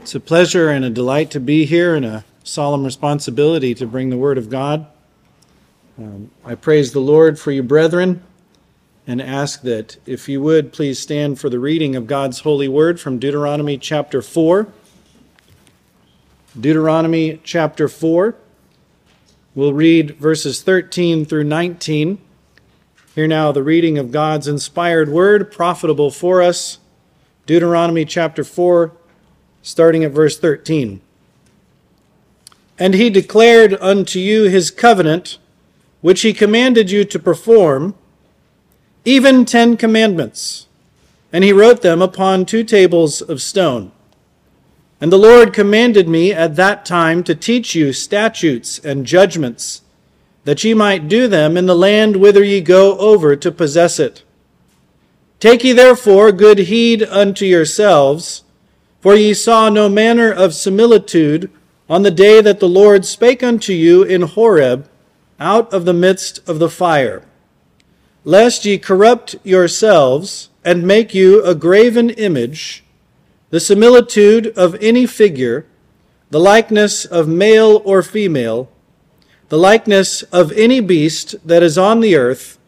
It's a pleasure and a delight to be here and a solemn responsibility to bring the Word of God. Um, I praise the Lord for you, brethren, and ask that if you would please stand for the reading of God's holy Word from Deuteronomy chapter 4. Deuteronomy chapter 4. We'll read verses 13 through 19. Hear now the reading of God's inspired Word, profitable for us. Deuteronomy chapter 4 starting at verse 13. And he declared unto you his covenant, which he commanded you to perform, even ten commandments. And he wrote them upon two tables of stone. And the Lord commanded me at that time to teach you statutes and judgments, that ye might do them in the land whither ye go over to possess it. Take ye therefore good heed unto yourselves for ye saw no manner of similitude on the day that the Lord spake unto you in Horeb out of the midst of the fire, lest ye corrupt yourselves and make you a graven image, the similitude of any figure, the likeness of male or female, the likeness of any beast that is on the earth,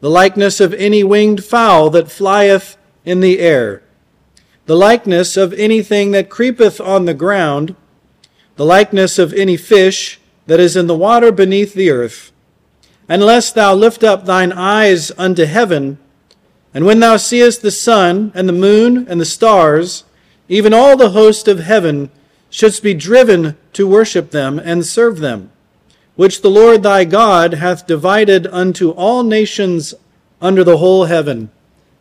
the likeness of any winged fowl that flieth in the air the likeness of anything that creepeth on the ground, the likeness of any fish that is in the water beneath the earth. Unless thou lift up thine eyes unto heaven, and when thou seest the sun and the moon and the stars, even all the host of heaven, shouldst be driven to worship them and serve them, which the Lord thy God hath divided unto all nations under the whole heaven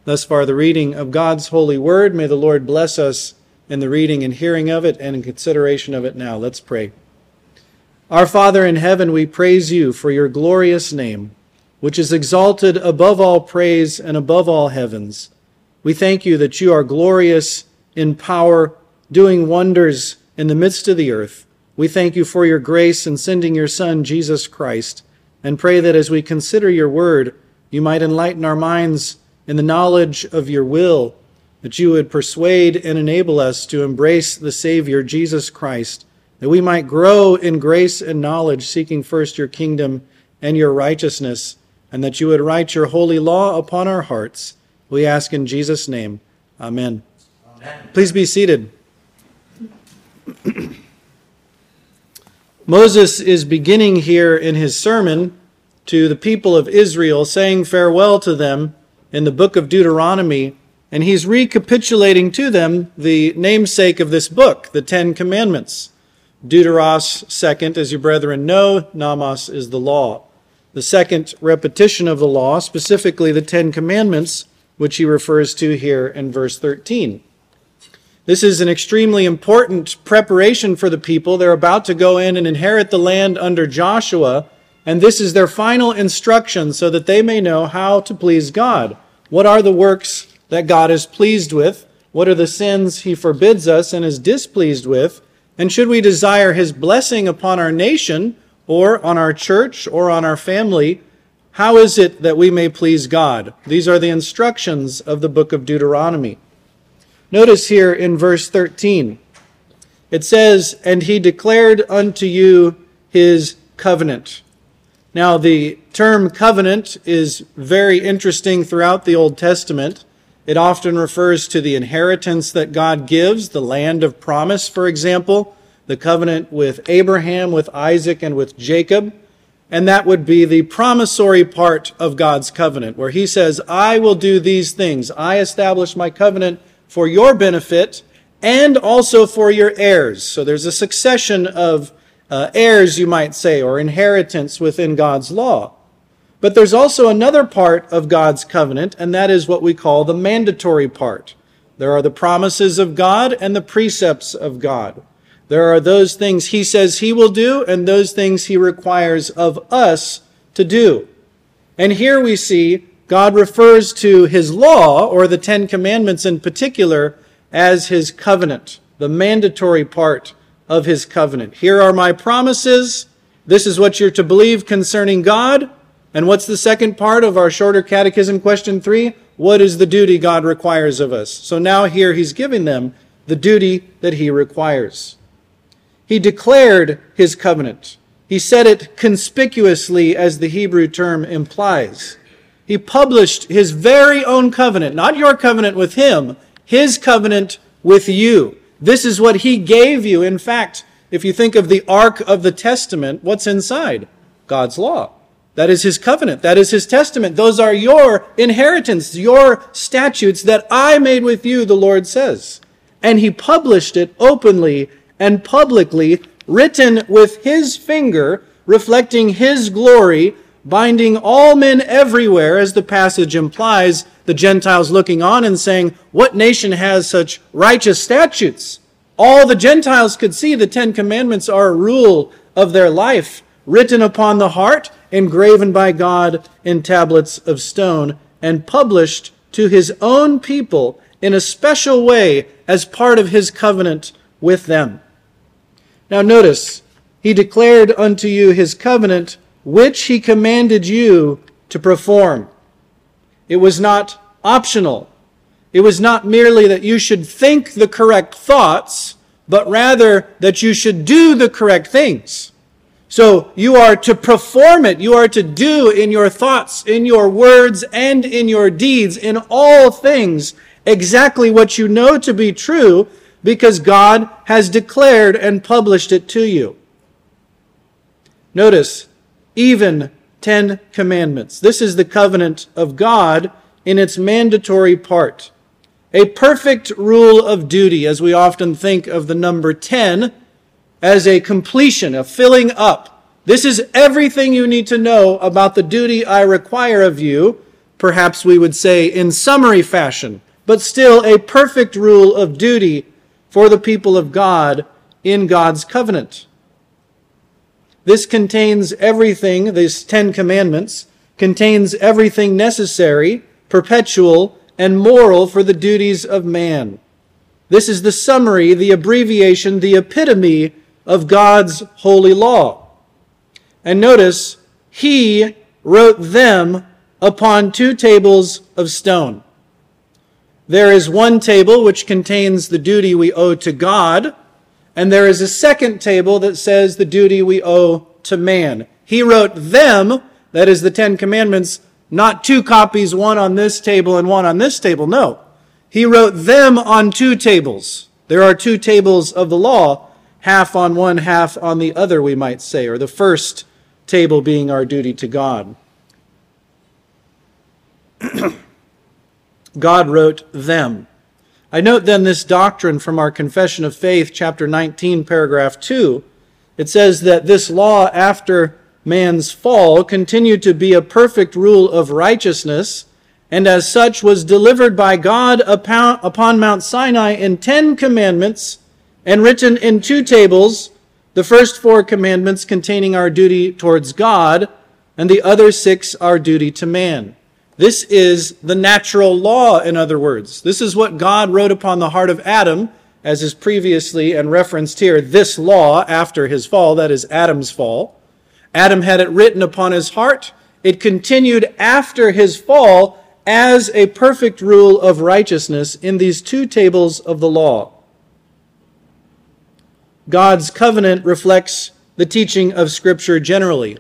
Thus far, the reading of God's holy word. May the Lord bless us in the reading and hearing of it and in consideration of it now. Let's pray. Our Father in heaven, we praise you for your glorious name, which is exalted above all praise and above all heavens. We thank you that you are glorious in power, doing wonders in the midst of the earth. We thank you for your grace in sending your Son, Jesus Christ, and pray that as we consider your word, you might enlighten our minds in the knowledge of your will, that you would persuade and enable us to embrace the Savior, Jesus Christ, that we might grow in grace and knowledge, seeking first your kingdom and your righteousness, and that you would write your holy law upon our hearts. We ask in Jesus' name. Amen. Amen. Please be seated. Moses is beginning here in his sermon to the people of Israel, saying farewell to them in the book of Deuteronomy, and he's recapitulating to them the namesake of this book, the Ten Commandments. Deuteros, second, as your brethren know, Nomos is the law. The second repetition of the law, specifically the Ten Commandments, which he refers to here in verse 13. This is an extremely important preparation for the people. They're about to go in and inherit the land under Joshua and this is their final instruction so that they may know how to please God. What are the works that God is pleased with? What are the sins he forbids us and is displeased with? And should we desire his blessing upon our nation or on our church or on our family, how is it that we may please God? These are the instructions of the book of Deuteronomy. Notice here in verse 13, it says, And he declared unto you his covenant. Now, the term covenant is very interesting throughout the Old Testament. It often refers to the inheritance that God gives, the land of promise, for example, the covenant with Abraham, with Isaac, and with Jacob. And that would be the promissory part of God's covenant, where He says, I will do these things. I establish my covenant for your benefit and also for your heirs. So there's a succession of uh, heirs, you might say, or inheritance within God's law. But there's also another part of God's covenant, and that is what we call the mandatory part. There are the promises of God and the precepts of God. There are those things He says He will do and those things He requires of us to do. And here we see God refers to His law, or the Ten Commandments in particular, as His covenant, the mandatory part of his covenant. Here are my promises. This is what you're to believe concerning God. And what's the second part of our shorter catechism question three? What is the duty God requires of us? So now here he's giving them the duty that he requires. He declared his covenant. He said it conspicuously, as the Hebrew term implies. He published his very own covenant, not your covenant with him, his covenant with you. This is what he gave you. In fact, if you think of the Ark of the Testament, what's inside? God's law. That is his covenant. That is his testament. Those are your inheritance, your statutes that I made with you, the Lord says. And he published it openly and publicly, written with his finger, reflecting his glory, binding all men everywhere, as the passage implies, the Gentiles looking on and saying, What nation has such righteous statutes? All the Gentiles could see the Ten Commandments are a rule of their life, written upon the heart, engraven by God in tablets of stone, and published to his own people in a special way as part of his covenant with them. Now, notice, he declared unto you his covenant, which he commanded you to perform. It was not optional. It was not merely that you should think the correct thoughts, but rather that you should do the correct things. So you are to perform it. You are to do in your thoughts, in your words, and in your deeds, in all things, exactly what you know to be true because God has declared and published it to you. Notice, even Ten Commandments. This is the covenant of God in its mandatory part. A perfect rule of duty, as we often think of the number 10 as a completion, a filling up. This is everything you need to know about the duty I require of you, perhaps we would say in summary fashion, but still a perfect rule of duty for the people of God in God's covenant. This contains everything, these Ten Commandments, contains everything necessary, perpetual, and moral for the duties of man. This is the summary, the abbreviation, the epitome of God's holy law. And notice, he wrote them upon two tables of stone. There is one table which contains the duty we owe to God, and there is a second table that says the duty we owe to man. He wrote them, that is the Ten Commandments, not two copies, one on this table and one on this table. No. He wrote them on two tables. There are two tables of the law, half on one, half on the other, we might say, or the first table being our duty to God. God wrote them. I note then this doctrine from our Confession of Faith, chapter 19, paragraph 2. It says that this law after man's fall continued to be a perfect rule of righteousness, and as such was delivered by God upon Mount Sinai in ten commandments and written in two tables, the first four commandments containing our duty towards God, and the other six our duty to man. This is the natural law, in other words. This is what God wrote upon the heart of Adam, as is previously and referenced here, this law after his fall, that is Adam's fall. Adam had it written upon his heart. It continued after his fall as a perfect rule of righteousness in these two tables of the law. God's covenant reflects the teaching of Scripture generally.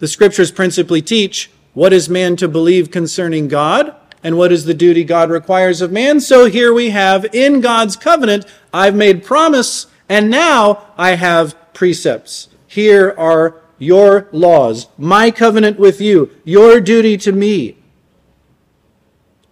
The Scriptures principally teach what is man to believe concerning God? And what is the duty God requires of man? So here we have in God's covenant, I've made promise, and now I have precepts. Here are your laws, my covenant with you, your duty to me.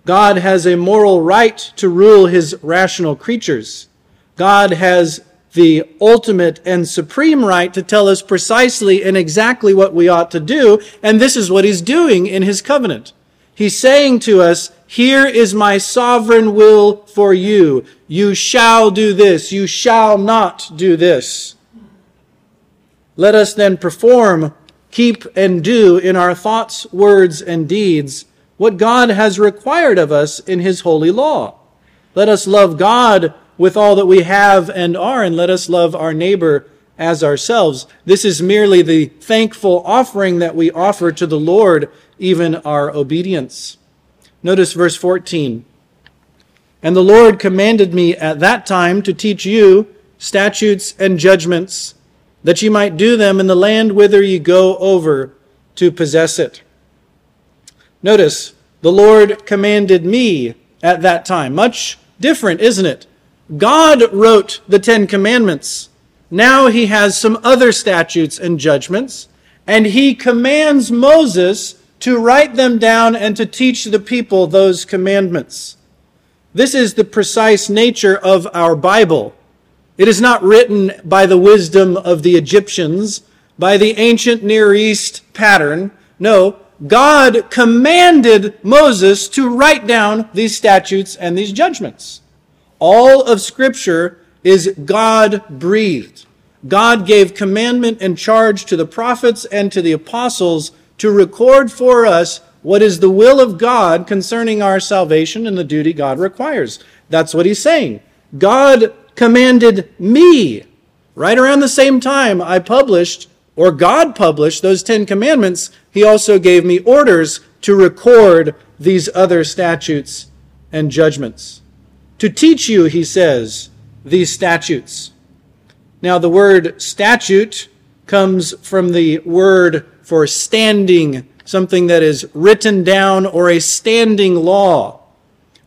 God has a moral right to rule his rational creatures. God has the ultimate and supreme right to tell us precisely and exactly what we ought to do. And this is what he's doing in his covenant. He's saying to us, here is my sovereign will for you. You shall do this. You shall not do this. Let us then perform, keep, and do in our thoughts, words, and deeds what God has required of us in his holy law. Let us love God with all that we have and are, and let us love our neighbor as ourselves. This is merely the thankful offering that we offer to the Lord, even our obedience. Notice verse 14. And the Lord commanded me at that time to teach you statutes and judgments, that ye might do them in the land whither ye go over to possess it. Notice, the Lord commanded me at that time. Much different, isn't it? God wrote the Ten Commandments. Now he has some other statutes and judgments, and he commands Moses to write them down and to teach the people those commandments. This is the precise nature of our Bible. It is not written by the wisdom of the Egyptians, by the ancient Near East pattern. No, God commanded Moses to write down these statutes and these judgments. All of Scripture is God breathed. God gave commandment and charge to the prophets and to the apostles to record for us what is the will of God concerning our salvation and the duty God requires. That's what he's saying. God commanded me, right around the same time I published, or God published those Ten Commandments, he also gave me orders to record these other statutes and judgments. To teach you, he says, these statutes. Now, the word statute comes from the word for standing, something that is written down, or a standing law.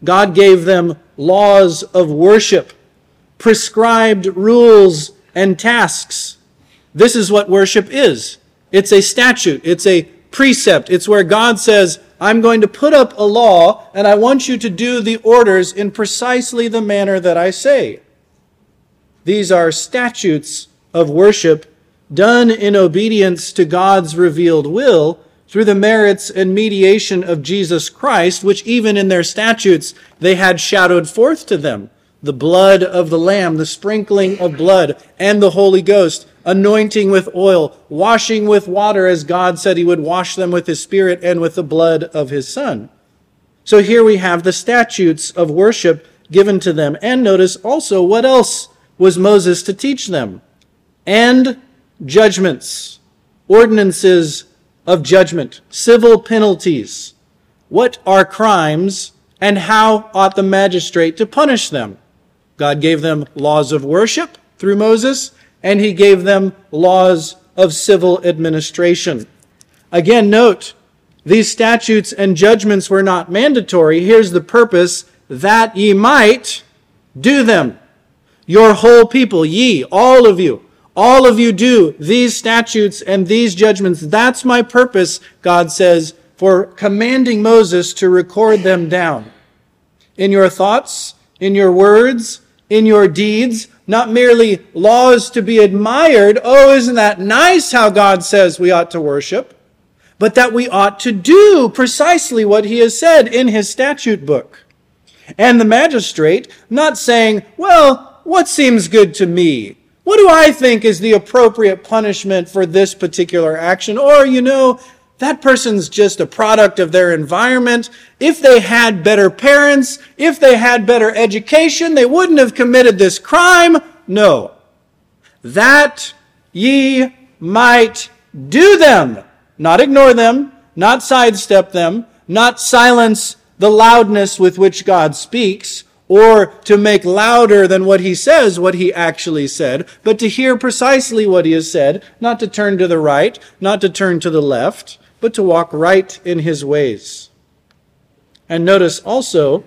God gave them laws of worship, prescribed rules and tasks. This is what worship is. It's a statute. It's a precept. It's where God says, I'm going to put up a law and I want you to do the orders in precisely the manner that I say. These are statutes of worship done in obedience to God's revealed will through the merits and mediation of Jesus Christ, which even in their statutes they had shadowed forth to them the blood of the Lamb, the sprinkling of blood, and the Holy Ghost, anointing with oil, washing with water, as God said he would wash them with his Spirit and with the blood of his Son. So here we have the statutes of worship given to them. And notice also what else was Moses to teach them? And judgments, ordinances of judgment, civil penalties. What are crimes and how ought the magistrate to punish them? God gave them laws of worship through Moses, and he gave them laws of civil administration. Again, note, these statutes and judgments were not mandatory. Here's the purpose that ye might do them. Your whole people, ye, all of you, all of you do these statutes and these judgments. That's my purpose, God says, for commanding Moses to record them down. In your thoughts, in your words, in your deeds, not merely laws to be admired. Oh, isn't that nice how God says we ought to worship? But that we ought to do precisely what he has said in his statute book. And the magistrate not saying, well, what seems good to me? What do I think is the appropriate punishment for this particular action? Or, you know, that person's just a product of their environment. If they had better parents, if they had better education, they wouldn't have committed this crime. No. That ye might do them, not ignore them, not sidestep them, not silence the loudness with which God speaks, or to make louder than what he says what he actually said, but to hear precisely what he has said, not to turn to the right, not to turn to the left, but to walk right in his ways. And notice also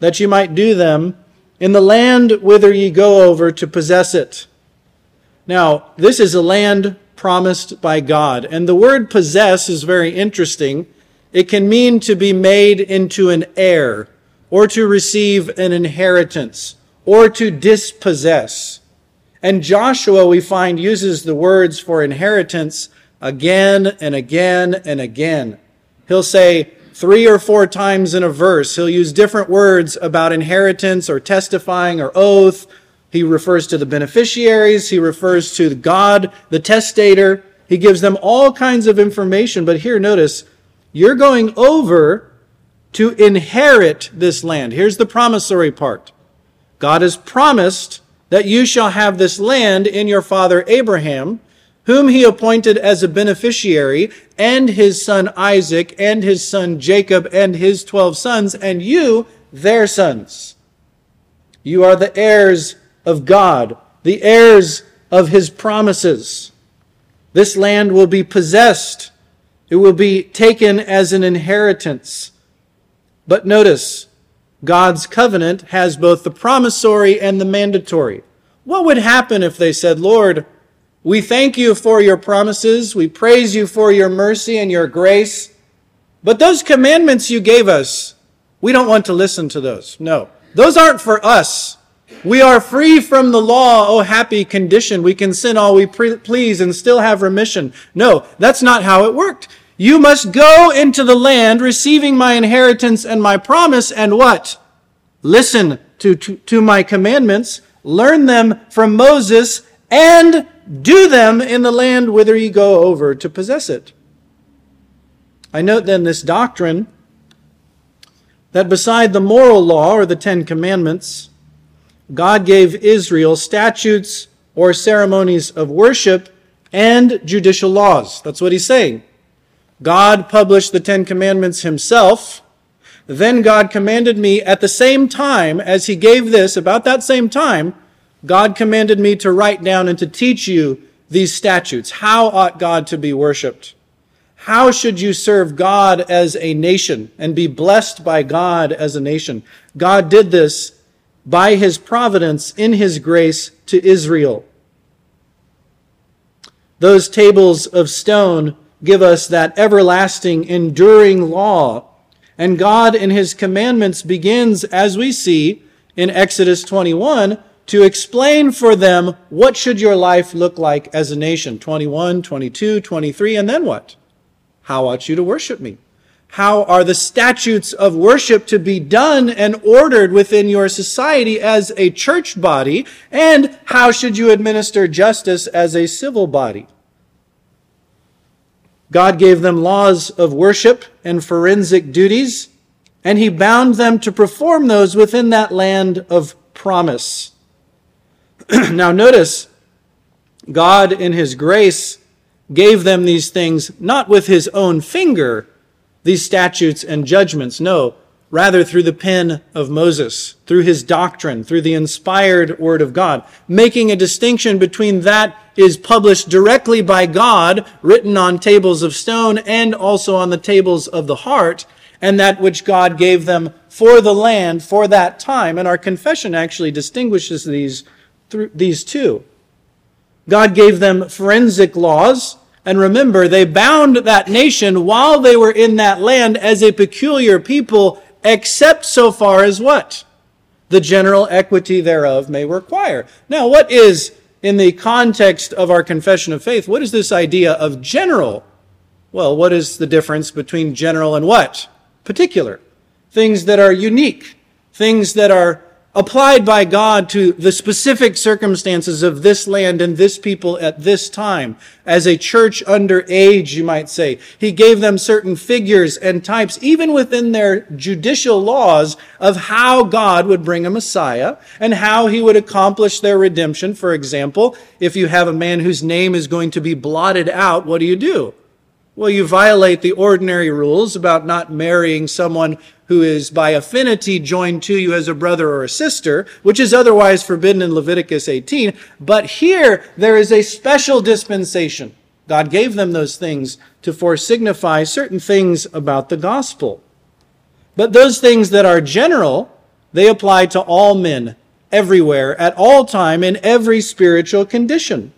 that you might do them in the land whither ye go over to possess it. Now, this is a land promised by God, and the word possess is very interesting. It can mean to be made into an heir or to receive an inheritance, or to dispossess. And Joshua, we find, uses the words for inheritance again and again and again. He'll say three or four times in a verse, he'll use different words about inheritance or testifying or oath. He refers to the beneficiaries, he refers to God, the testator. He gives them all kinds of information. But here, notice, you're going over to inherit this land. Here's the promissory part God has promised that you shall have this land in your father Abraham, whom he appointed as a beneficiary, and his son Isaac, and his son Jacob, and his twelve sons, and you, their sons. You are the heirs of God, the heirs of his promises. This land will be possessed. It will be taken as an inheritance. But notice, God's covenant has both the promissory and the mandatory. What would happen if they said, Lord, we thank you for your promises. We praise you for your mercy and your grace. But those commandments you gave us, we don't want to listen to those. No. Those aren't for us. We are free from the law, oh happy condition. We can sin all we please and still have remission. No, that's not how it worked. You must go into the land receiving my inheritance and my promise and what? Listen to, to, to my commandments, learn them from Moses, and do them in the land whither ye go over to possess it. I note then this doctrine that beside the moral law or the Ten Commandments, God gave Israel statutes or ceremonies of worship and judicial laws. That's what he's saying. God published the Ten Commandments himself. Then God commanded me at the same time as he gave this, about that same time, God commanded me to write down and to teach you these statutes. How ought God to be worshiped? How should you serve God as a nation and be blessed by God as a nation? God did this by his providence in his grace to Israel. Those tables of stone give us that everlasting, enduring law. And God in his commandments begins, as we see in Exodus 21, to explain for them what should your life look like as a nation 21 22 23 and then what? How ought you to worship me? How are the statutes of worship to be done and ordered within your society as a church body? And how should you administer justice as a civil body? God gave them laws of worship and forensic duties and he bound them to perform those within that land of promise now, notice God, in His grace, gave them these things not with His own finger, these statutes and judgments. No, rather through the pen of Moses, through his doctrine, through the inspired word of God, making a distinction between that is published directly by God, written on tables of stone and also on the tables of the heart, and that which God gave them for the land for that time. And our confession actually distinguishes these through these two. God gave them forensic laws. And remember, they bound that nation while they were in that land as a peculiar people, except so far as what? The general equity thereof may require. Now, what is, in the context of our confession of faith, what is this idea of general? Well, what is the difference between general and what? Particular. Things that are unique, things that are applied by God to the specific circumstances of this land and this people at this time. As a church under age, you might say. He gave them certain figures and types, even within their judicial laws, of how God would bring a Messiah and how he would accomplish their redemption. For example, if you have a man whose name is going to be blotted out, what do you do? Well, you violate the ordinary rules about not marrying someone who is by affinity joined to you as a brother or a sister, which is otherwise forbidden in Leviticus 18. But here, there is a special dispensation. God gave them those things to foresignify certain things about the gospel. But those things that are general, they apply to all men, everywhere, at all time, in every spiritual condition.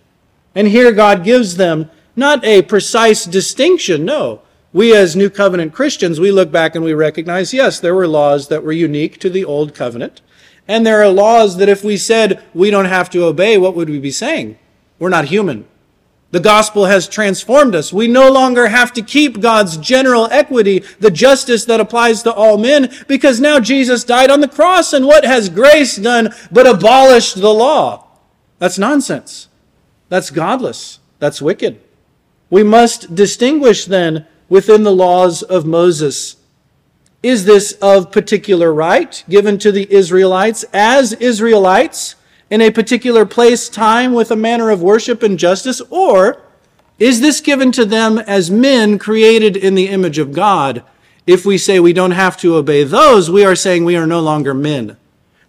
And here God gives them not a precise distinction, no. We as New Covenant Christians, we look back and we recognize, yes, there were laws that were unique to the Old Covenant. And there are laws that if we said we don't have to obey, what would we be saying? We're not human. The gospel has transformed us. We no longer have to keep God's general equity, the justice that applies to all men, because now Jesus died on the cross, and what has grace done but abolished the law? That's nonsense. That's godless. That's wicked. We must distinguish then within the laws of Moses. Is this of particular right given to the Israelites as Israelites in a particular place, time, with a manner of worship and justice? Or is this given to them as men created in the image of God? If we say we don't have to obey those, we are saying we are no longer men.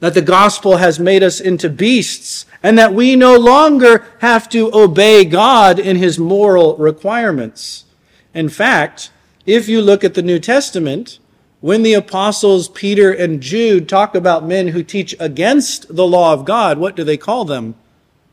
that the gospel has made us into beasts, and that we no longer have to obey God in his moral requirements. In fact, if you look at the New Testament, when the apostles Peter and Jude talk about men who teach against the law of God, what do they call them?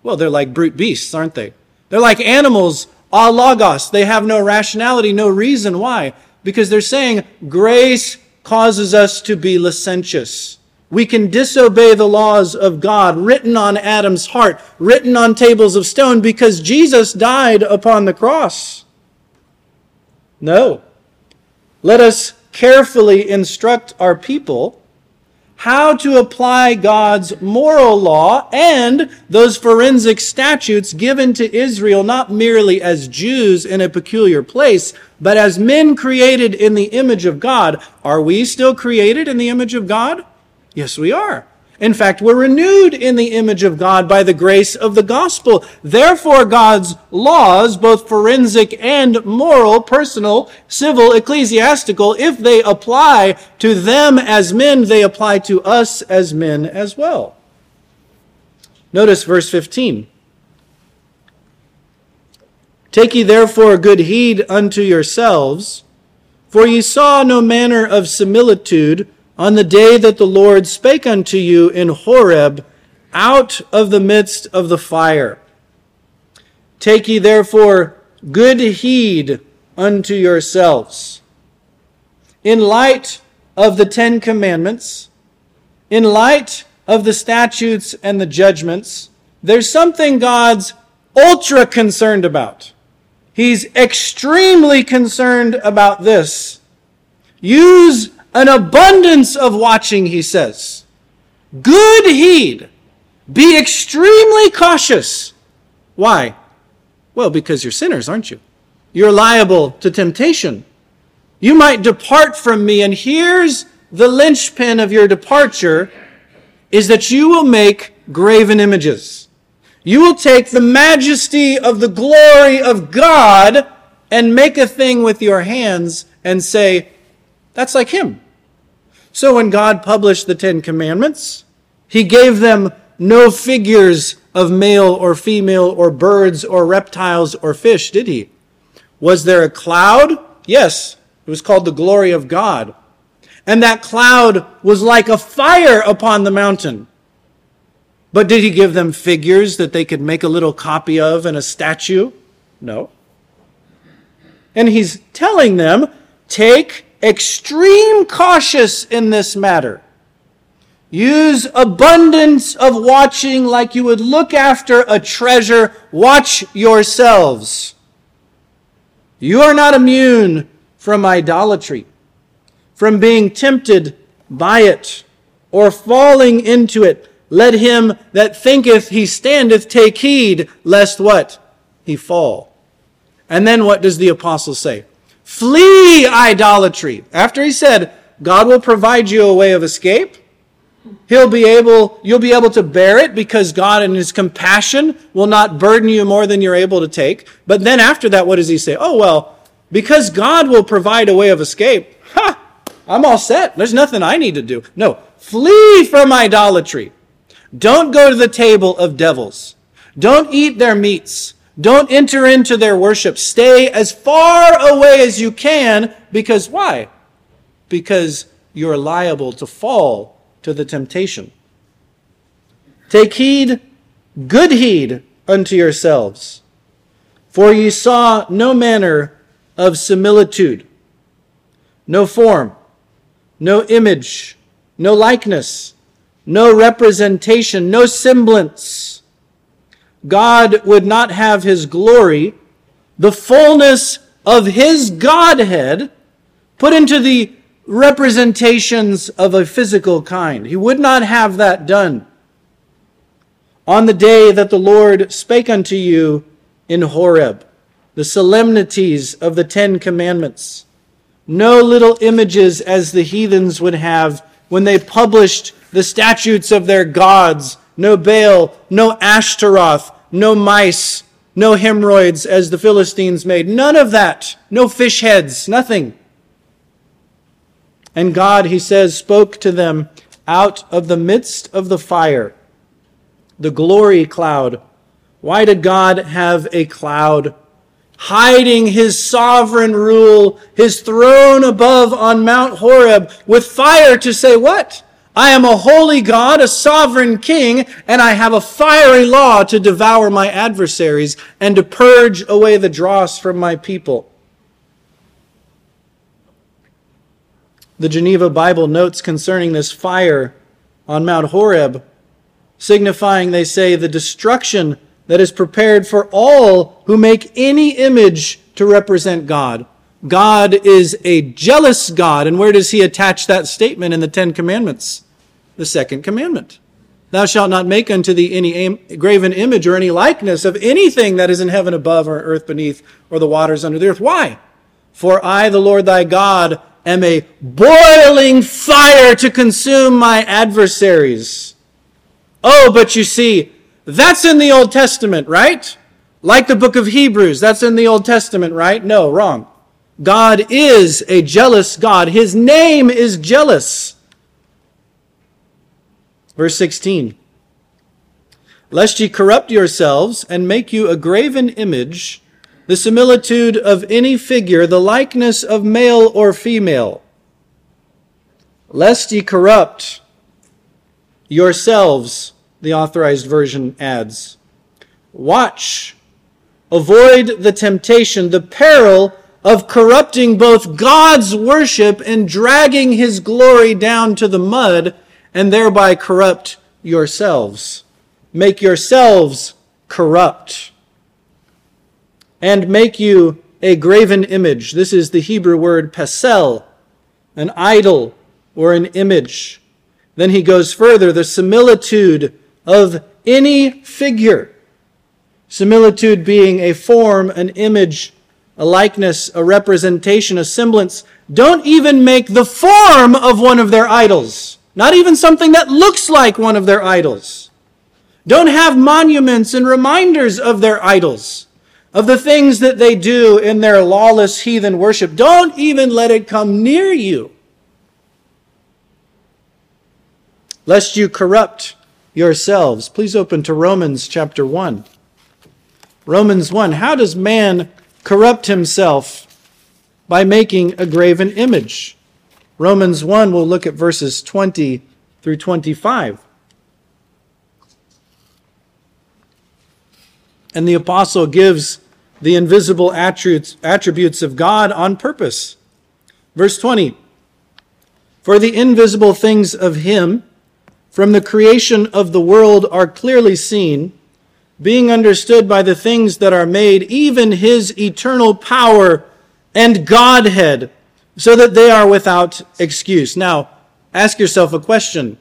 Well, they're like brute beasts, aren't they? They're like animals, alogos. They have no rationality, no reason why. Because they're saying grace causes us to be licentious. We can disobey the laws of God written on Adam's heart, written on tables of stone, because Jesus died upon the cross. No. Let us carefully instruct our people how to apply God's moral law and those forensic statutes given to Israel, not merely as Jews in a peculiar place, but as men created in the image of God. Are we still created in the image of God? Yes, we are. In fact, we're renewed in the image of God by the grace of the gospel. Therefore, God's laws, both forensic and moral, personal, civil, ecclesiastical, if they apply to them as men, they apply to us as men as well. Notice verse 15. Take ye therefore good heed unto yourselves, for ye saw no manner of similitude on the day that the Lord spake unto you in Horeb out of the midst of the fire. Take ye therefore good heed unto yourselves. In light of the Ten Commandments, in light of the statutes and the judgments, there's something God's ultra concerned about. He's extremely concerned about this. Use an abundance of watching, he says. Good heed. Be extremely cautious. Why? Well, because you're sinners, aren't you? You're liable to temptation. You might depart from me, and here's the linchpin of your departure is that you will make graven images. You will take the majesty of the glory of God and make a thing with your hands and say, that's like him. So when God published the Ten Commandments, he gave them no figures of male or female or birds or reptiles or fish, did he? Was there a cloud? Yes. It was called the glory of God. And that cloud was like a fire upon the mountain. But did he give them figures that they could make a little copy of and a statue? No. And he's telling them, take extreme cautious in this matter. Use abundance of watching like you would look after a treasure. Watch yourselves. You are not immune from idolatry, from being tempted by it, or falling into it. Let him that thinketh he standeth take heed, lest what? He fall. And then what does the apostle say? Flee idolatry. After he said, God will provide you a way of escape, He'll be able, you'll be able to bear it because God in His compassion will not burden you more than you're able to take. But then after that, what does He say? Oh, well, because God will provide a way of escape, ha, I'm all set. There's nothing I need to do. No, flee from idolatry. Don't go to the table of devils. Don't eat their meats. Don't enter into their worship. Stay as far away as you can because why? Because you're liable to fall to the temptation. Take heed, good heed unto yourselves, for ye saw no manner of similitude, no form, no image, no likeness, no representation, no semblance God would not have his glory, the fullness of his Godhead, put into the representations of a physical kind. He would not have that done. On the day that the Lord spake unto you in Horeb, the solemnities of the Ten Commandments, no little images as the heathens would have when they published the statutes of their gods no Baal, no Ashtaroth, no mice, no hemorrhoids as the Philistines made. None of that. No fish heads, nothing. And God, he says, spoke to them out of the midst of the fire, the glory cloud. Why did God have a cloud? Hiding his sovereign rule, his throne above on Mount Horeb, with fire to say, What? I am a holy God, a sovereign king, and I have a fiery law to devour my adversaries and to purge away the dross from my people. The Geneva Bible notes concerning this fire on Mount Horeb, signifying, they say, the destruction that is prepared for all who make any image to represent God. God is a jealous God. And where does he attach that statement in the Ten Commandments? The second commandment. Thou shalt not make unto thee any graven image or any likeness of anything that is in heaven above or earth beneath or the waters under the earth. Why? For I, the Lord thy God, am a boiling fire to consume my adversaries. Oh, but you see, that's in the Old Testament, right? Like the book of Hebrews, that's in the Old Testament, right? No, wrong. God is a jealous God. His name is jealous. Verse 16 Lest ye corrupt yourselves and make you a graven image, the similitude of any figure, the likeness of male or female. Lest ye corrupt yourselves, the authorized version adds. Watch, avoid the temptation, the peril of corrupting both God's worship and dragging his glory down to the mud and thereby corrupt yourselves. Make yourselves corrupt. And make you a graven image. This is the Hebrew word pesel, an idol or an image. Then he goes further, the similitude of any figure. Similitude being a form, an image, a likeness, a representation, a semblance. Don't even make the form of one of their idols. Not even something that looks like one of their idols. Don't have monuments and reminders of their idols, of the things that they do in their lawless heathen worship. Don't even let it come near you, lest you corrupt yourselves. Please open to Romans chapter 1. Romans 1. How does man corrupt himself? By making a graven image. Romans 1, we'll look at verses 20 through 25. And the apostle gives the invisible attributes, of God on purpose. Verse 20 For the invisible things of him from the creation of the world are clearly seen, being understood by the things that are made, even his eternal power and Godhead so that they are without excuse. Now, ask yourself a question.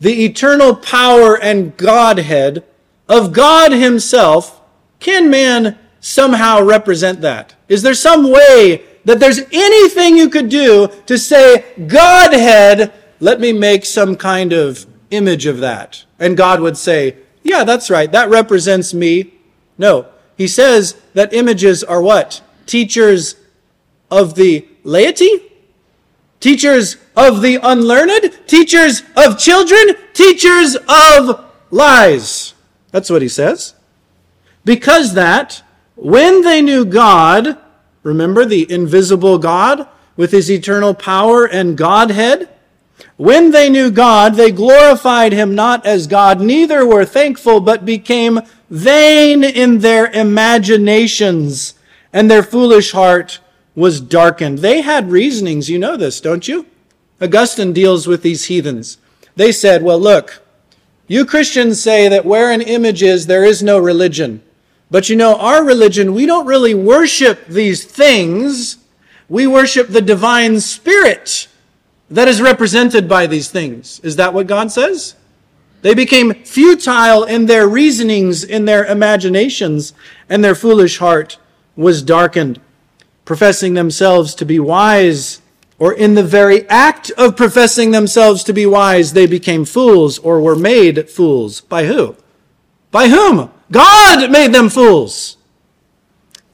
The eternal power and Godhead of God Himself, can man somehow represent that? Is there some way that there's anything you could do to say, Godhead, let me make some kind of image of that? And God would say, yeah, that's right. That represents me. No. He says that images are what? Teachers of the laity, teachers of the unlearned, teachers of children, teachers of lies. That's what he says. Because that, when they knew God, remember the invisible God with his eternal power and Godhead, when they knew God, they glorified him not as God, neither were thankful, but became vain in their imaginations, and their foolish heart was darkened. They had reasonings, you know this, don't you? Augustine deals with these heathens. They said, well, look, you Christians say that where an image is, there is no religion. But you know, our religion, we don't really worship these things. We worship the divine spirit that is represented by these things. Is that what God says? They became futile in their reasonings, in their imaginations, and their foolish heart was darkened professing themselves to be wise, or in the very act of professing themselves to be wise, they became fools or were made fools. By who? By whom? God made them fools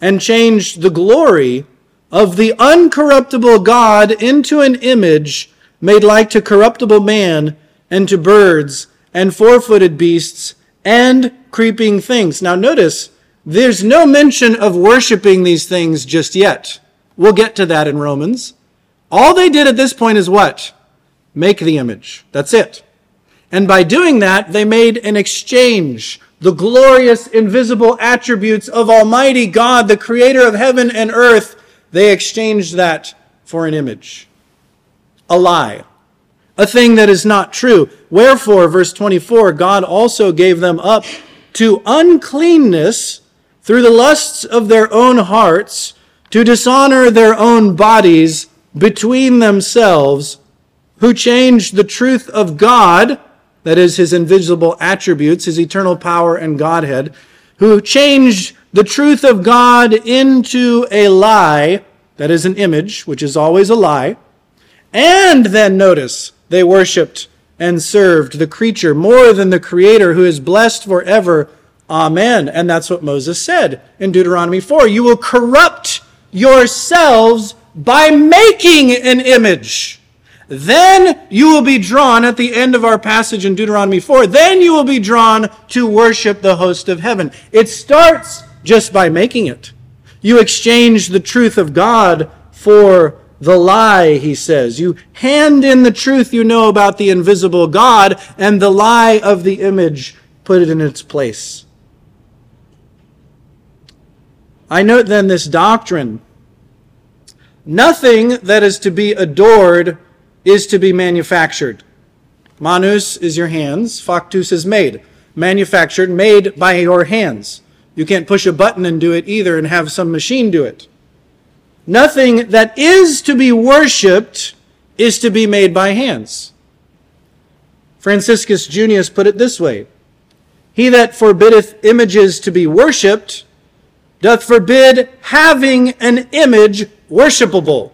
and changed the glory of the uncorruptible God into an image made like to corruptible man, and to birds, and four footed beasts, and creeping things. Now, notice, there's no mention of worshiping these things just yet. We'll get to that in Romans. All they did at this point is what? Make the image. That's it. And by doing that, they made an exchange. The glorious, invisible attributes of Almighty God, the creator of heaven and earth, they exchanged that for an image. A lie. A thing that is not true. Wherefore, verse 24, God also gave them up to uncleanness through the lusts of their own hearts to dishonor their own bodies between themselves, who changed the truth of God, that is, his invisible attributes, his eternal power and Godhead, who changed the truth of God into a lie, that is, an image, which is always a lie. And then notice, they worshiped and served the creature more than the Creator who is blessed forever Amen. And that's what Moses said in Deuteronomy 4. You will corrupt yourselves by making an image. Then you will be drawn at the end of our passage in Deuteronomy 4. Then you will be drawn to worship the host of heaven. It starts just by making it. You exchange the truth of God for the lie, he says. You hand in the truth you know about the invisible God and the lie of the image, put it in its place. I note then this doctrine. Nothing that is to be adored is to be manufactured. Manus is your hands, factus is made. Manufactured, made by your hands. You can't push a button and do it either and have some machine do it. Nothing that is to be worshiped is to be made by hands. Franciscus Junius put it this way He that forbiddeth images to be worshipped doth forbid having an image worshipable.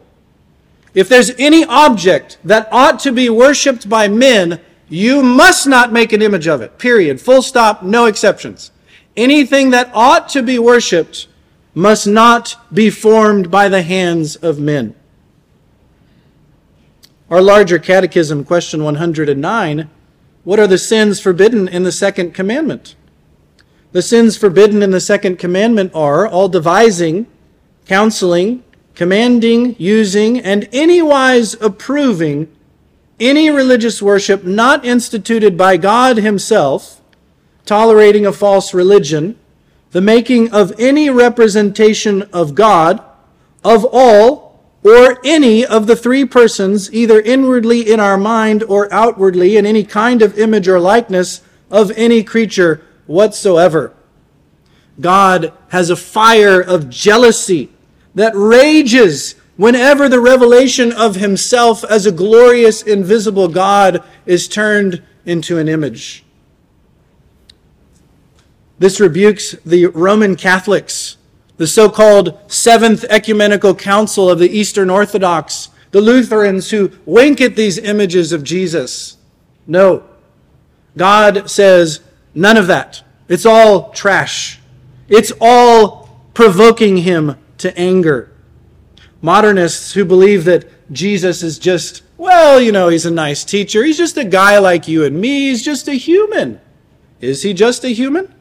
If there's any object that ought to be worshiped by men, you must not make an image of it. Period. Full stop, no exceptions. Anything that ought to be worshiped must not be formed by the hands of men. Our larger catechism, question 109 What are the sins forbidden in the second commandment? The sins forbidden in the second commandment are all devising, counseling, commanding, using, and anywise approving any religious worship not instituted by God Himself, tolerating a false religion, the making of any representation of God, of all, or any of the three persons, either inwardly in our mind or outwardly in any kind of image or likeness of any creature whatsoever. God has a fire of jealousy that rages whenever the revelation of himself as a glorious, invisible God is turned into an image. This rebukes the Roman Catholics, the so called Seventh Ecumenical Council of the Eastern Orthodox, the Lutherans who wink at these images of Jesus. No. God says, None of that. It's all trash. It's all provoking him to anger. Modernists who believe that Jesus is just, well, you know, he's a nice teacher. He's just a guy like you and me. He's just a human. Is he just a human?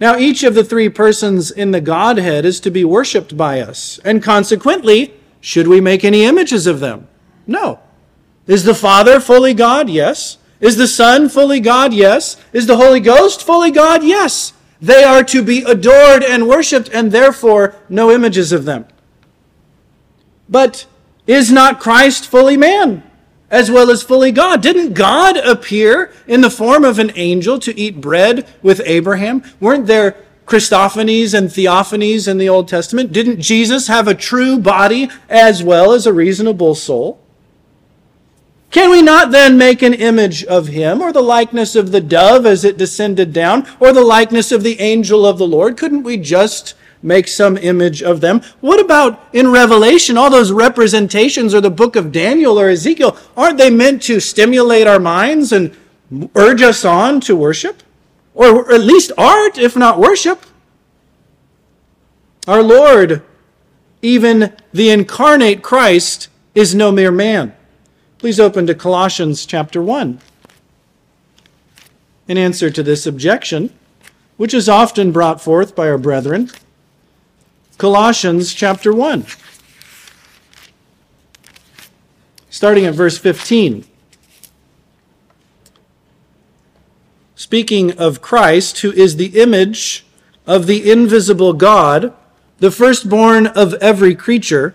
Now, each of the three persons in the Godhead is to be worshiped by us. And consequently, should we make any images of them? No. Is the Father fully God? Yes. Is the Son fully God? Yes. Is the Holy Ghost fully God? Yes. They are to be adored and worshiped, and therefore no images of them. But is not Christ fully man as well as fully God? Didn't God appear in the form of an angel to eat bread with Abraham? Weren't there Christophanies and theophanies in the Old Testament? Didn't Jesus have a true body as well as a reasonable soul? Can we not then make an image of him, or the likeness of the dove as it descended down, or the likeness of the angel of the Lord? Couldn't we just make some image of them? What about in Revelation, all those representations, or the book of Daniel or Ezekiel? Aren't they meant to stimulate our minds and urge us on to worship? Or at least art, if not worship? Our Lord, even the incarnate Christ, is no mere man. Please open to Colossians chapter 1. In answer to this objection, which is often brought forth by our brethren, Colossians chapter 1, starting at verse 15. Speaking of Christ, who is the image of the invisible God, the firstborn of every creature.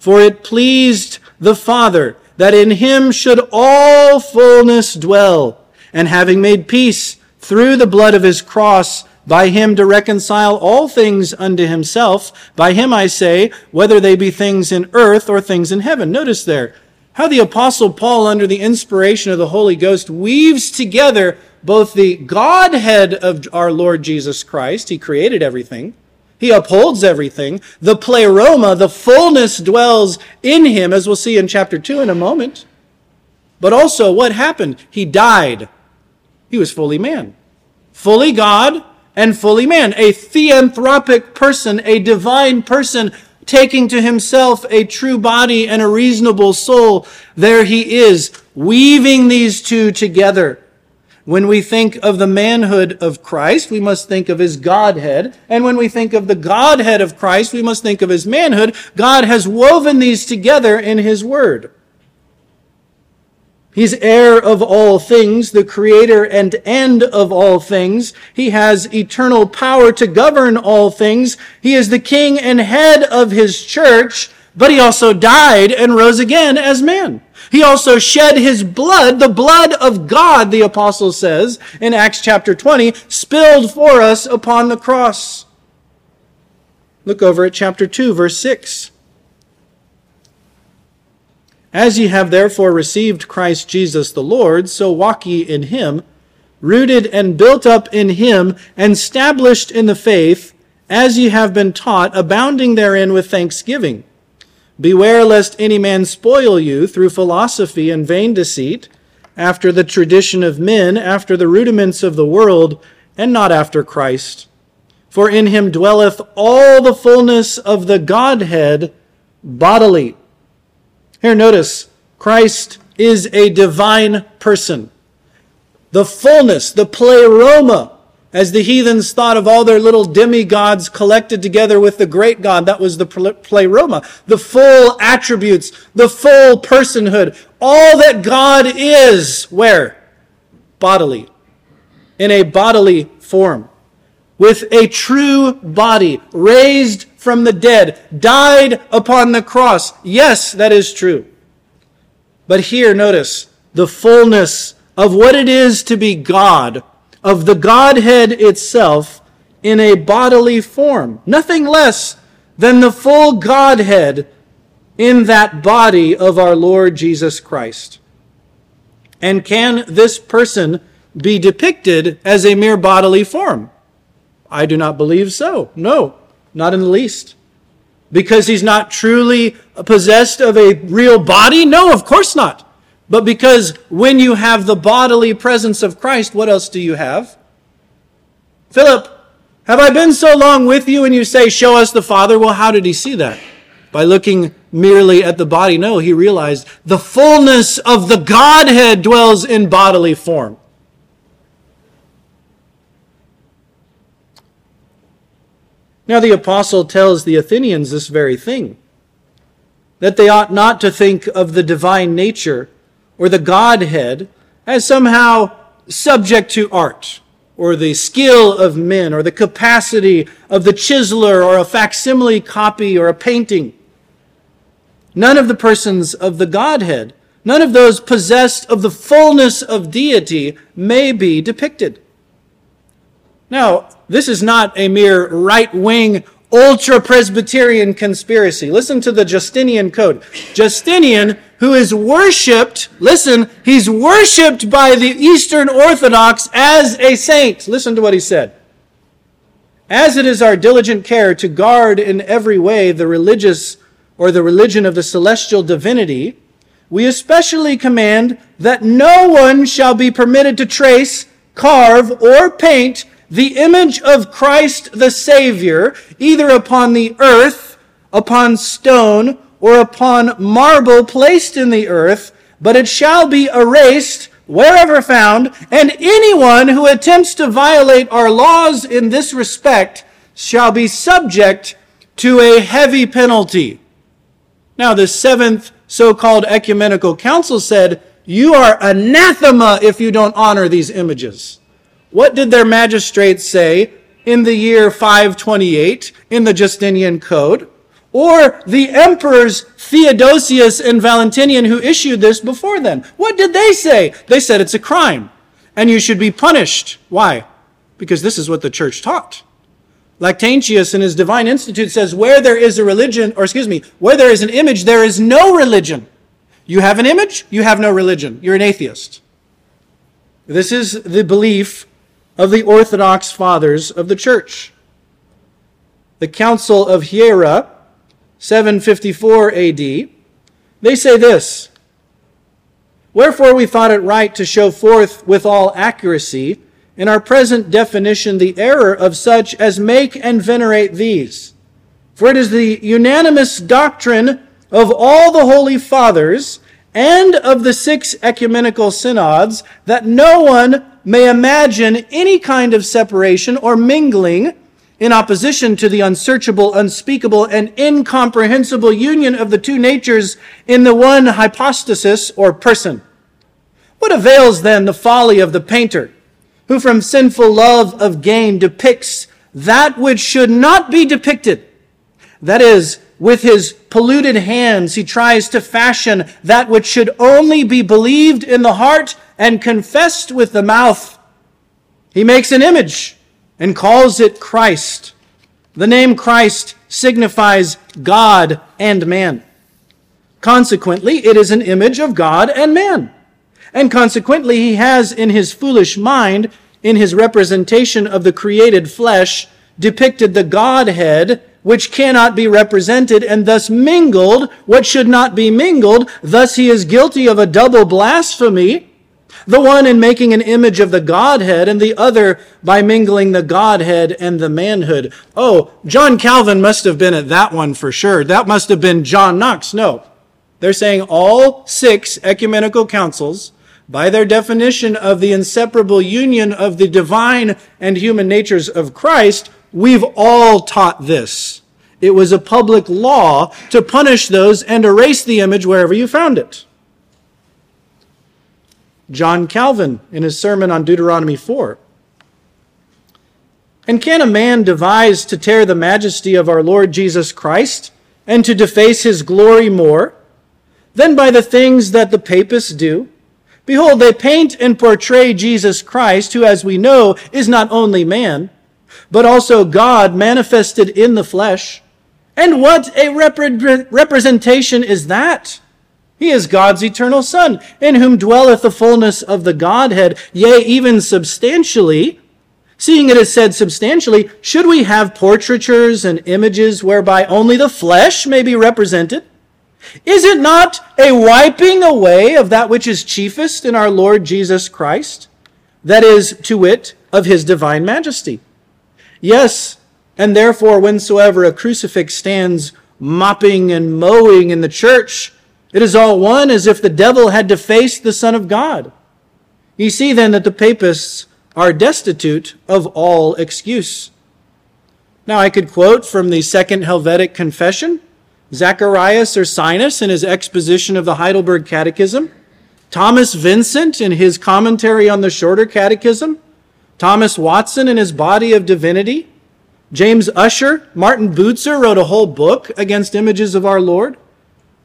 For it pleased the Father that in him should all fullness dwell, and having made peace through the blood of his cross, by him to reconcile all things unto himself. By him I say, whether they be things in earth or things in heaven. Notice there how the apostle Paul, under the inspiration of the Holy Ghost, weaves together both the Godhead of our Lord Jesus Christ, He created everything, He upholds everything, the pleroma, the fullness dwells in Him, as we'll see in chapter 2 in a moment. But also, what happened? He died. He was fully man, fully God and fully man, a theanthropic person, a divine person taking to himself a true body and a reasonable soul. There he is, weaving these two together. When we think of the manhood of Christ, we must think of his Godhead. And when we think of the Godhead of Christ, we must think of his manhood. God has woven these together in his word. He's heir of all things, the creator and end of all things. He has eternal power to govern all things. He is the king and head of his church, but he also died and rose again as man. He also shed his blood, the blood of God, the apostle says in Acts chapter 20, spilled for us upon the cross. Look over at chapter 2, verse 6. As ye have therefore received Christ Jesus the Lord, so walk ye in him, rooted and built up in him, and established in the faith, as ye have been taught, abounding therein with thanksgiving. Beware lest any man spoil you through philosophy and vain deceit, after the tradition of men, after the rudiments of the world, and not after Christ. For in him dwelleth all the fullness of the Godhead bodily. Here, notice, Christ is a divine person. The fullness, the pleroma as the heathens thought of all their little demigods collected together with the great God, that was the pleroma. The full attributes, the full personhood, all that God is, where? Bodily. In a bodily form. With a true body, raised from the dead, died upon the cross. Yes, that is true. But here, notice the fullness of what it is to be God of the Godhead itself in a bodily form. Nothing less than the full Godhead in that body of our Lord Jesus Christ. And can this person be depicted as a mere bodily form? I do not believe so. No, not in the least. Because he's not truly possessed of a real body? No, of course not. But because when you have the bodily presence of Christ, what else do you have? Philip, have I been so long with you? And you say, Show us the Father. Well, how did he see that? By looking merely at the body? No, he realized the fullness of the Godhead dwells in bodily form. Now, the apostle tells the Athenians this very thing that they ought not to think of the divine nature or the Godhead as somehow subject to art or the skill of men or the capacity of the chiseler or a facsimile copy or a painting. None of the persons of the Godhead, none of those possessed of the fullness of deity may be depicted. Now, this is not a mere right wing ultra Presbyterian conspiracy. Listen to the Justinian Code. Justinian, who is worshiped, listen, he's worshiped by the Eastern Orthodox as a saint. Listen to what he said. As it is our diligent care to guard in every way the religious or the religion of the celestial divinity, we especially command that no one shall be permitted to trace, carve, or paint the image of Christ the Savior, either upon the earth, upon stone, or upon marble placed in the earth, but it shall be erased wherever found, and anyone who attempts to violate our laws in this respect shall be subject to a heavy penalty. Now, the seventh so called ecumenical council said, You are anathema if you don't honor these images. What did their magistrates say in the year 528 in the Justinian Code? Or the emperors Theodosius and Valentinian who issued this before then? What did they say? They said it's a crime and you should be punished. Why? Because this is what the church taught. Lactantius in his Divine Institute says, where there is a religion, or excuse me, where there is an image, there is no religion. You have an image, you have no religion. You're an atheist. This is the belief of the Orthodox fathers of the church. The Council of Hiera, 754 AD, they say this Wherefore we thought it right to show forth with all accuracy in our present definition the error of such as make and venerate these. For it is the unanimous doctrine of all the holy fathers and of the six ecumenical synods that no one may imagine any kind of separation or mingling in opposition to the unsearchable, unspeakable, and incomprehensible union of the two natures in the one hypostasis or person. What avails then the folly of the painter, who from sinful love of gain depicts that which should not be depicted? That is, with his polluted hands, he tries to fashion that which should only be believed in the heart and confessed with the mouth. He makes an image and calls it Christ. The name Christ signifies God and man. Consequently, it is an image of God and man. And consequently, he has in his foolish mind, in his representation of the created flesh, depicted the Godhead which cannot be represented and thus mingled what should not be mingled. Thus he is guilty of a double blasphemy the one in making an image of the Godhead, and the other by mingling the Godhead and the manhood. Oh, John Calvin must have been at that one for sure. That must have been John Knox. No. They're saying all six ecumenical councils, by their definition of the inseparable union of the divine and human natures of Christ, we've all taught this. It was a public law to punish those and erase the image wherever you found it. John Calvin in his sermon on Deuteronomy 4. And can a man devise to tear the majesty of our Lord Jesus Christ and to deface his glory more than by the things that the papists do? Behold, they paint and portray Jesus Christ, who, as we know, is not only man, but also God manifested in the flesh. And what a rep- representation is that? He is God's eternal Son, in whom dwelleth the fullness of the Godhead, yea, even substantially. Seeing it is said substantially, should we have portraitures and images whereby only the flesh may be represented? Is it not a wiping away of that which is chiefest in our Lord Jesus Christ? That is, to wit, of his divine majesty. Yes, and therefore, whensoever a crucifix stands mopping and mowing in the church, it is all one as if the devil had defaced the Son of God. You see then that the papists are destitute of all excuse. Now I could quote from the Second Helvetic Confession, Zacharias Ursinus in his exposition of the Heidelberg Catechism, Thomas Vincent in his commentary on the Shorter Catechism, Thomas Watson in his Body of Divinity, James Usher, Martin Bucer wrote a whole book against images of our Lord.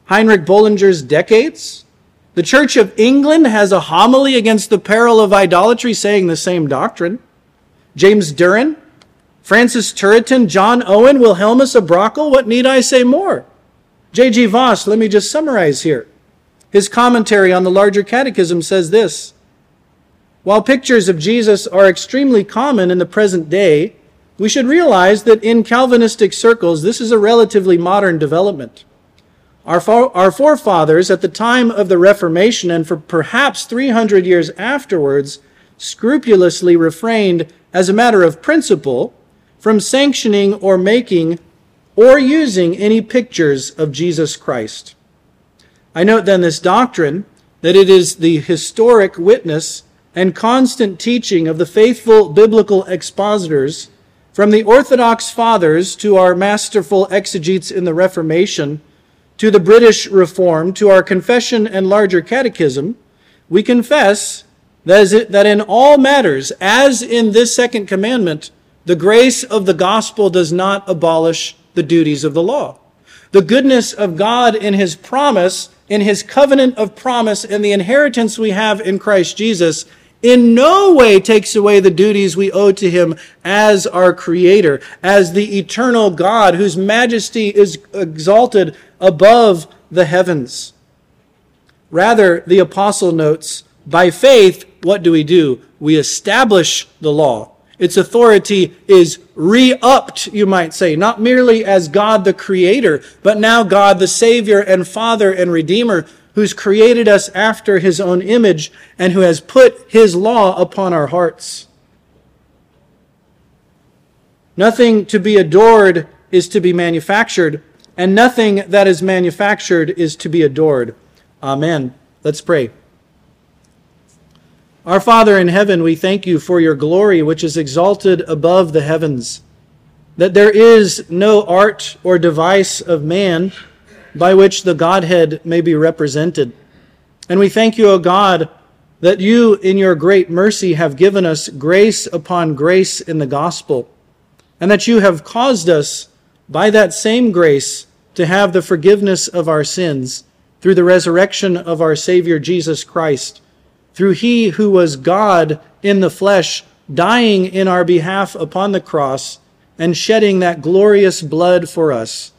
Heinrich Bullinger's Decades. The Church of England has a homily against the peril of idolatry saying the same doctrine. James Durham, Francis Turretin, John Owen, Wilhelmus à Brakel, what need I say more? J.G. Vos, let me just summarize here. His commentary on the larger catechism says this While pictures of Jesus are extremely common in the present day, we should realize that in Calvinistic circles, this is a relatively modern development. Our, our forefathers, at the time of the Reformation and for perhaps 300 years afterwards, scrupulously refrained, as a matter of principle, from sanctioning or making or using any pictures of Jesus Christ. I note then this doctrine that it is the historic witness and constant teaching of the faithful biblical expositors from the Orthodox Fathers to our masterful exegetes in the Reformation, to the British Reform, to our Confession and larger Catechism, we confess that in all matters, as in this second commandment, the grace of the gospel does not abolish the duties of the law. The goodness of God in his promise, in his covenant of promise, and the inheritance we have in Christ Jesus in no way takes away the duties we owe to him as our creator, as the eternal God whose majesty is exalted above the heavens. Rather, the apostle notes, by faith, what do we do? We establish the law. Its authority is re upped, you might say, not merely as God the Creator, but now God the Savior and Father and Redeemer who's created us after his own image and who has put his law upon our hearts. Nothing to be adored is to be manufactured, and nothing that is manufactured is to be adored. Amen. Let's pray. Our Father in heaven, we thank you for your glory, which is exalted above the heavens, that there is no art or device of man by which the Godhead may be represented. And we thank you, O God, that you, in your great mercy, have given us grace upon grace in the gospel, and that you have caused us, by that same grace, to have the forgiveness of our sins through the resurrection of our Savior Jesus Christ, through he who was God in the flesh, dying in our behalf upon the cross and shedding that glorious blood for us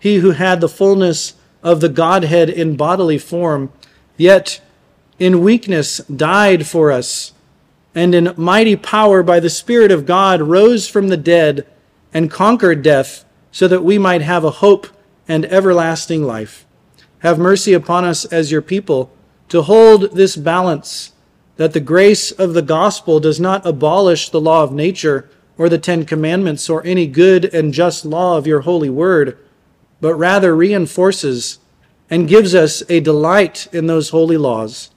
he who had the fullness of the Godhead in bodily form, yet in weakness died for us, and in mighty power by the Spirit of God rose from the dead and conquered death, so that we might have a hope and everlasting life. Have mercy upon us as your people to hold this balance that the grace of the gospel does not abolish the law of nature or the Ten Commandments or any good and just law of your holy word but rather reinforces and gives us a delight in those holy laws.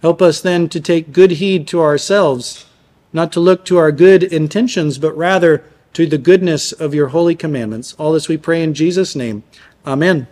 Help us then to take good heed to ourselves, not to look to our good intentions, but rather to the goodness of your holy commandments. All this we pray in Jesus' name. Amen.